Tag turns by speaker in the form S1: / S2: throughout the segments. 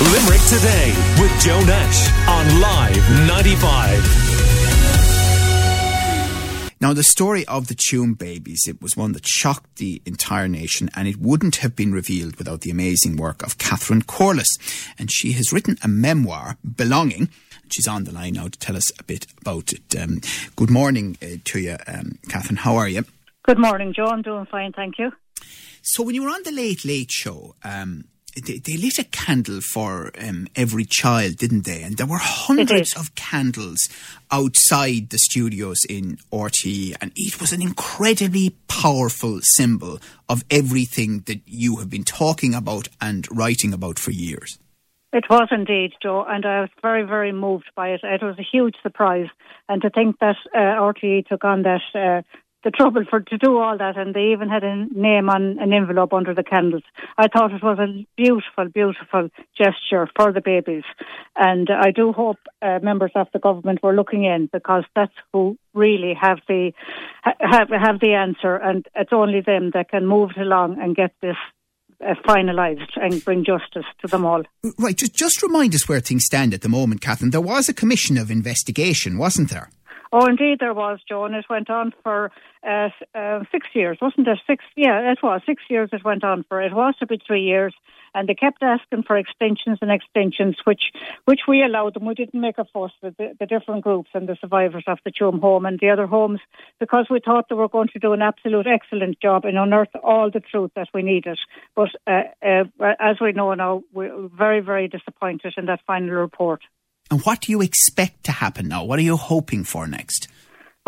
S1: Limerick Today with Joe Nash on Live 95.
S2: Now, the story of the Tuam babies, it was one that shocked the entire nation, and it wouldn't have been revealed without the amazing work of Catherine Corless. And she has written a memoir, Belonging. She's on the line now to tell us a bit about it. Um, good morning uh, to you, um, Catherine. How are you?
S3: Good morning, Joe. I'm doing fine, thank you.
S2: So, when you were on the Late Late Show, um, they, they lit a candle for um, every child, didn't they? And there were hundreds of candles outside the studios in RTE, and it was an incredibly powerful symbol of everything that you have been talking about and writing about for years.
S3: It was indeed, Joe, and I was very, very moved by it. It was a huge surprise, and to think that uh, RTE took on that uh, the trouble for to do all that, and they even had a name on an envelope under the candles. I thought it was a beautiful, beautiful gesture for the babies, and I do hope uh, members of the government were looking in because that's who really have the have have the answer, and it's only them that can move it along and get this uh, finalised and bring justice to them all.
S2: Right, just just remind us where things stand at the moment, Catherine. There was a commission of investigation, wasn't there?
S3: Oh, indeed, there was, Joe, and it went on for uh, uh, six years, wasn't it? Six, yeah, it was six years. It went on for. It was to be three years, and they kept asking for extensions and extensions, which which we allowed them. We didn't make a fuss with the, the different groups and the survivors of the Tuam home and the other homes because we thought they were going to do an absolute excellent job and unearth all the truth that we needed. But uh, uh, as we know now, we're very, very disappointed in that final report.
S2: And what do you expect to happen now? What are you hoping for next?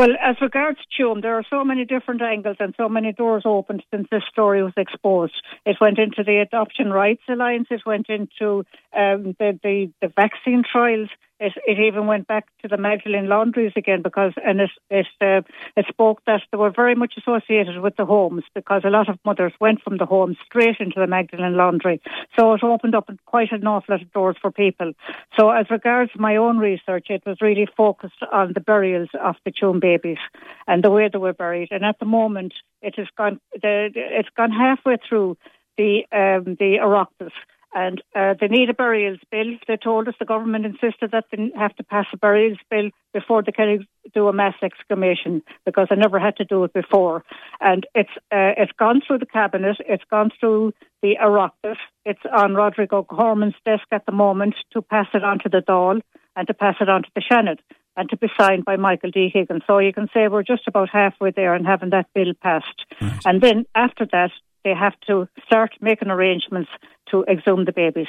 S3: Well, as regards Tuam, there are so many different angles and so many doors opened since this story was exposed. It went into the Adoption Rights Alliance, it went into um, the, the, the vaccine trials, it, it even went back to the Magdalene laundries again because, and it it, uh, it spoke that they were very much associated with the homes because a lot of mothers went from the homes straight into the Magdalene laundry. So it opened up quite an awful lot of doors for people. So as regards my own research, it was really focused on the burials of the Tuam babies and the way they were buried. And at the moment, it has gone, the, it's gone halfway through the um, the Oireachtas and uh, they need a burials bill. They told us the government insisted that they have to pass a burials bill before they can do a mass excavation because they never had to do it before. And it's uh, it's gone through the cabinet. It's gone through the Oireachtas. It's on Roderic O'Gorman's desk at the moment to pass it on to the Dáil and to pass it on to the Seanad and to be signed by Michael D. Higgins. So you can say we're just about halfway there and having that bill passed. Right. And then after that, they have to start making arrangements to exhume the babies.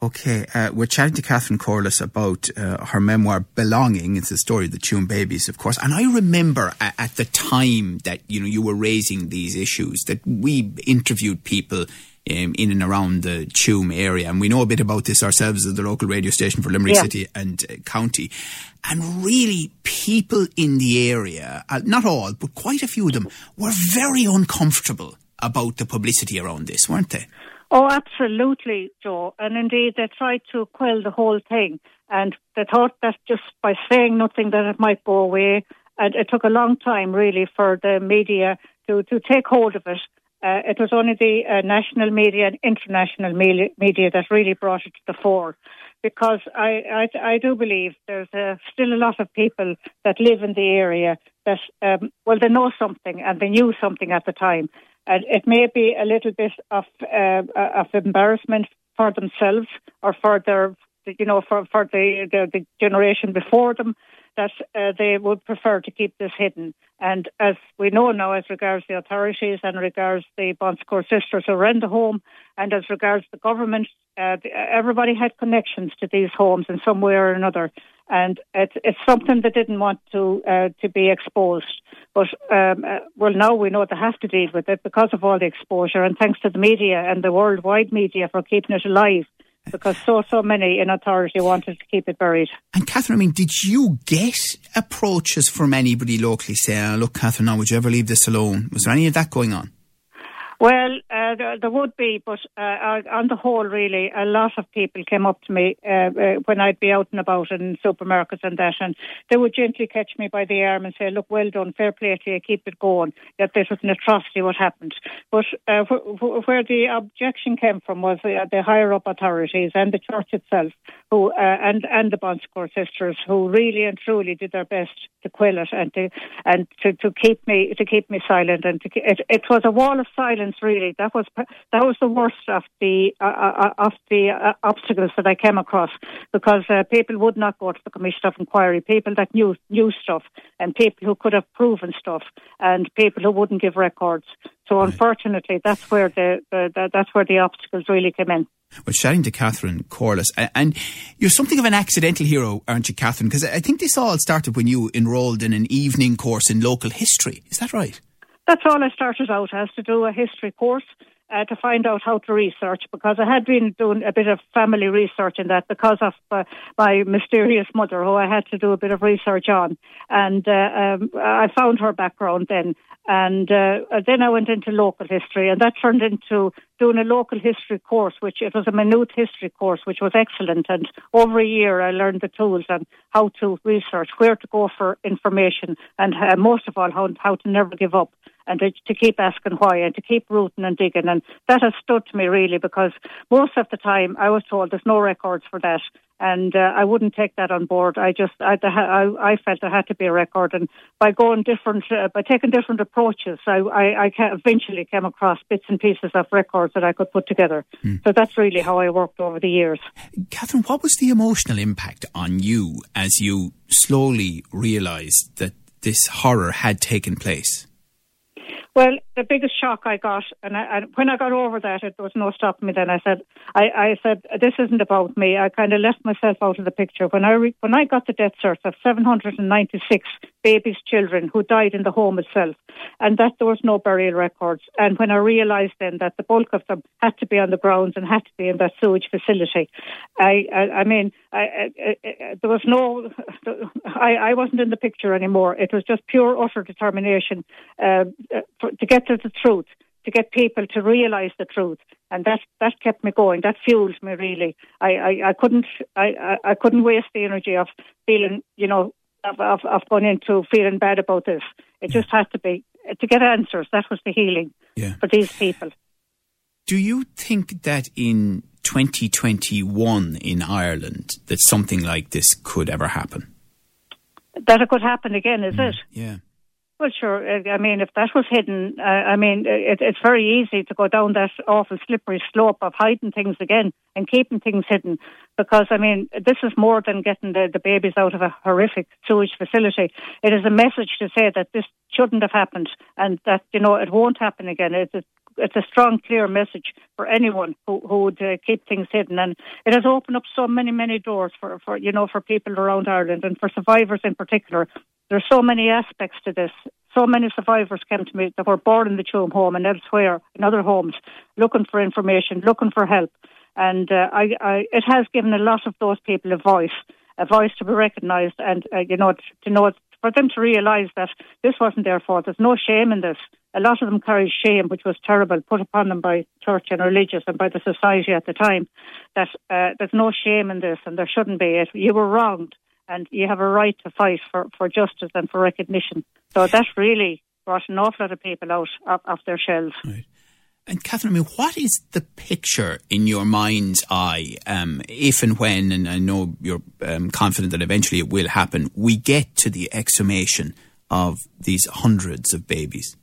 S2: Okay, uh, we're chatting to Catherine Corless about uh, her memoir "Belonging." It's the story of the Tuam babies, of course. And I remember at, at, the time that you know you were raising these issues that we interviewed people um, in and around the Tuam area, and we know a bit about this ourselves as the local radio station for Limerick yeah. City and uh, County. And really, people in the area, uh, not all, but quite a few of them, were very uncomfortable about the publicity around this, weren't they?
S3: Oh, absolutely, Joe. And indeed, they tried to quell the whole thing. And they thought that just by saying nothing that it might go away. And it took a long time, really, for the media to, to take hold of it. Uh, it was only the uh, national media and international media media that really brought it to the fore. Because I, I, I do believe there's uh, still a lot of people that live in the area that, um, well, they know something and they knew something at the time. And it may be a little bit of uh, of embarrassment for themselves or for their, you know, for for the the, the generation before them that uh, they would prefer to keep this hidden. And as we know now, as regards the authorities and regards the Bon Secours sisters who run the home, and as regards the government, uh, everybody had connections to these homes in some way or another and it's it's something that didn't want to uh, to be exposed. But um, uh, well, now we know they have to deal with it because of all the exposure, and thanks to the media and the worldwide media for keeping it alive. Because so so many in authority wanted to keep it buried.
S2: And Catherine, I mean, did you get approaches from anybody locally saying, "Look, Catherine, now would you ever leave this alone?" Was there any of that going on?
S3: Well, uh, there, there, would be, but uh, on the whole, really, a lot of people came up to me uh, uh, when I'd be out and about in supermarkets and that, and they would gently catch me by the arm and say, "Look, well done, fair play to you, keep it going." That this was an atrocity what happened, but uh, wh- where the objection came from was uh, the higher up authorities and the church itself, who and and the Bon Secours sisters, who really and truly did their best to quell it and to and to, to keep me to keep me silent, and to, it, it was a wall of silence really. That was that was the worst of the uh, uh, of the uh, obstacles that I came across because uh, people would not go to the commission of inquiry. People that knew knew stuff and people who could have proven stuff and people who wouldn't give records. So unfortunately, that's where the, the, the that's where the obstacles really came in.
S2: Well, chatting to Catherine Corless. and you're something of an accidental hero, aren't you, Catherine? Because I think this all started when you enrolled in an evening course in local history. Is that right?
S3: That's all I started out as to do a history course. Uh, to find out how to research because I had been doing a bit of family research in that because of uh, my mysterious mother, who I had to do a bit of research on. And uh, um, I found her background then. And uh, then I went into local history, and that turned into doing a local history course, which it was a minute history course, which was excellent. And over a year, I learned the tools and how to research, where to go for information, and uh, most of all, how, how to never give up and to, to keep asking why and to keep rooting and digging. And that has stood to me really because most of the time I was told there's no records for that. And uh, I wouldn't take that on board. I just, I, I, I felt there had to be a record, and by going different, uh, by taking different approaches, I, I, I eventually came across bits and pieces of records that I could put together. Mm. So that's really how I worked over the years.
S2: Catherine, what was the emotional impact on you as you slowly realised that this horror had taken place?
S3: Well, the biggest shock I got, and, I, and when I got over that, it, was no stopping me. Then I said, I, I said, this isn't about me. I kind of left myself out of the picture when I re, when I got the death certs of 796 babies, children who died in the home itself, and that there was no burial records. And when I realised then that the bulk of them had to be on the grounds and had to be in that sewage facility, I, I, I mean, I, I, there was no, I, I wasn't in the picture anymore. It was just pure utter determination uh, for, to get to the truth, to get people to realise the truth, and that that kept me going. That fueled me really. I, I, I couldn't I, I, I couldn't waste the energy of feeling you know of, of, of going into feeling bad about this. It just had to be to get answers. That was the healing yeah. for these people.
S2: Do you think that in 2021 in Ireland that something like this could ever happen?
S3: That it could happen again, is mm, it?
S2: Yeah.
S3: Well, sure. I mean, if that was hidden, uh, I mean, it, it's very easy to go down that awful slippery slope of hiding things again and keeping things hidden. Because, I mean, this is more than getting the, the babies out of a horrific sewage facility. It is a message to say that this shouldn't have happened and that, you know, it won't happen again. It's a, it's a strong, clear message for anyone who, who would uh, keep things hidden. And it has opened up so many, many doors for, for, you know, for people around Ireland and for survivors in particular there's so many aspects to this. So many survivors came to me that were born in the Tuam home and elsewhere in other homes, looking for information, looking for help, and uh, I, I, it has given a lot of those people a voice, a voice to be recognised, and uh, you know to know for them to realise that this wasn't their fault. There's no shame in this. A lot of them carried shame, which was terrible, put upon them by church and religious and by the society at the time. That uh, there's no shame in this, and there shouldn't be. It you were wronged and you have a right to fight for, for justice and for recognition. So that really brought an awful lot of people out of, of their shells.
S2: Right. And Catherine, I mean, what is the picture in your mind's eye um, if and when, and I know you're um, confident that eventually it will happen, we get to the exhumation of these hundreds of babies?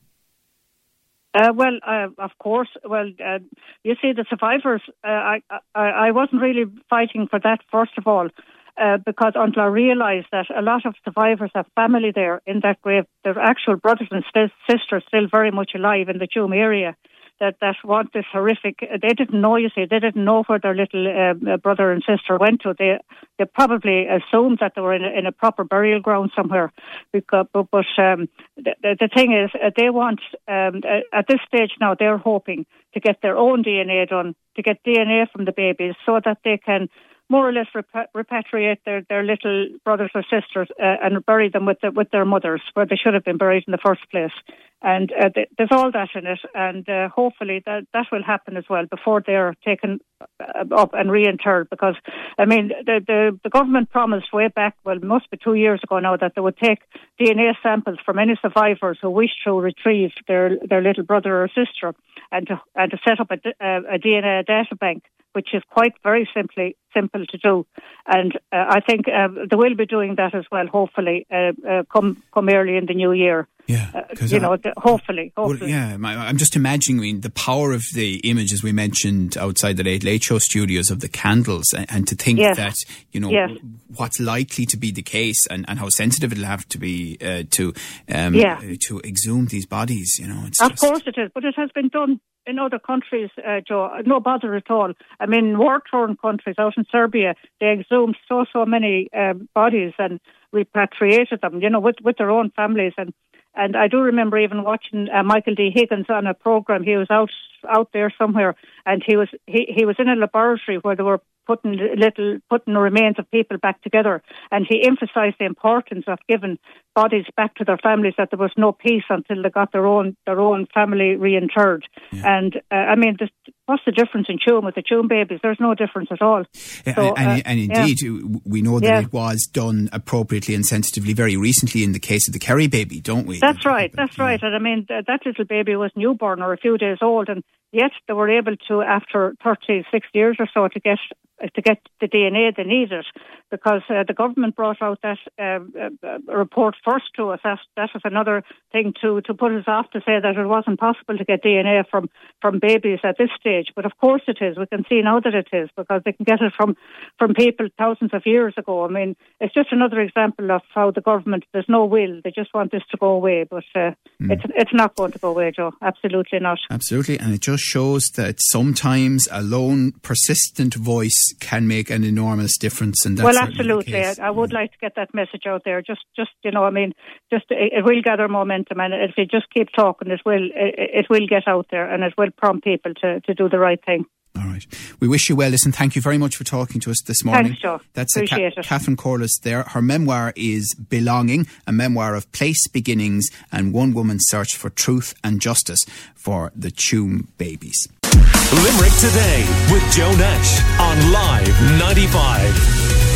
S3: Uh, well, uh, of course. Well, uh, you see, the survivors. Uh, I, I, I wasn't really fighting for that. First of all, uh, because until I realised that a lot of survivors have family there in that grave, their actual brothers and st- sisters still very much alive in the Tuam area. That that want this horrific. They didn't know. You see, they didn't know where their little uh, brother and sister went to. They they probably assumed that they were in a, in a proper burial ground somewhere. Because, but, but um, the, the thing is, uh, they want um, uh, at this stage now. They're hoping to get their own DNA done, to get DNA from the babies, so that they can more or less repa- repatriate their, their little brothers or sisters uh, and bury them with the, with their mothers where they should have been buried in the first place. And uh, th- there's all that in it, and uh, hopefully that that will happen as well before they're taken uh, up and reinterred. Because I mean, the, the the government promised way back, well, must be two years ago now, that they would take DNA samples from any survivors who wish to retrieve their their little brother or sister, and to and to set up a, a, a DNA data bank which is quite very simply simple to do. And uh, I think uh, they will be doing that as well. Hopefully, uh, uh come come early in the new year.
S2: Yeah,
S3: uh, you know, the, hopefully, hopefully.
S2: Well, yeah, I'm just imagining I mean, the power of the images we mentioned outside the Late Late Show studios of the candles, and, and to think
S3: yes.
S2: that you know
S3: yes.
S2: what's likely to be the case, and, and how sensitive it'll have to be uh, to um,
S3: yeah.
S2: to exhume these bodies. You know,
S3: of
S2: just...
S3: course it is, but it has been done in other countries, uh, Joe, no bother at all. I mean, war-torn countries out in Serbia, they exhumed so so many uh, bodies and repatriated them, you know, with with their own families and. And I do remember even watching uh, Michael D. Higgins on a program. He was out out there somewhere, and he was he, he was in a laboratory where they were putting little putting the remains of people back together. And he emphasised the importance of giving bodies back to their families. That there was no peace until they got their own their own family reinterred. Yeah. And uh, I mean, this, what's the difference in Tuam with the Tuam babies? There's no difference at all.
S2: Yeah, so, and, uh, and, indeed, yeah. we know that it was done appropriately and sensitively very recently in the case of the Kerry baby, don't we?
S3: That's right. That's right. And I mean, that little baby was newborn or a few days old, and yet they were able to, after 36 years or so, to get to get the DNA they needed because uh, the government brought out that uh, uh, report first to us. That, that was another thing to, to put us off to say that it wasn't possible to get DNA from, from babies at this stage. But of course it is. We can see now that it is because they can get it from, from people thousands of years ago. I mean, it's just another example of how the government, there's no will. They just want this to go away. But uh, mm. it's, it's not going to go away, Joe. Absolutely not.
S2: Absolutely. And it just shows that sometimes a lone, persistent voice can make an enormous difference. And
S3: well, absolutely. I, I, would like to get that message out there. Just, just you know, mean, just it, it will gather momentum, and if you just keep talking, it will, it, it will get out there, and it will prompt people to, to do the right thing.
S2: All right. We wish you well. Listen, thank you very much for talking to us this morning.
S3: Thanks, Joe.
S2: That's
S3: Appreciate
S2: Ca- Catherine Corless there. Her memoir is Belonging, a memoir of place, beginnings, and one woman's search for truth and justice for the Tuam babies.
S1: Limerick Today with Joe Nash on Live 95.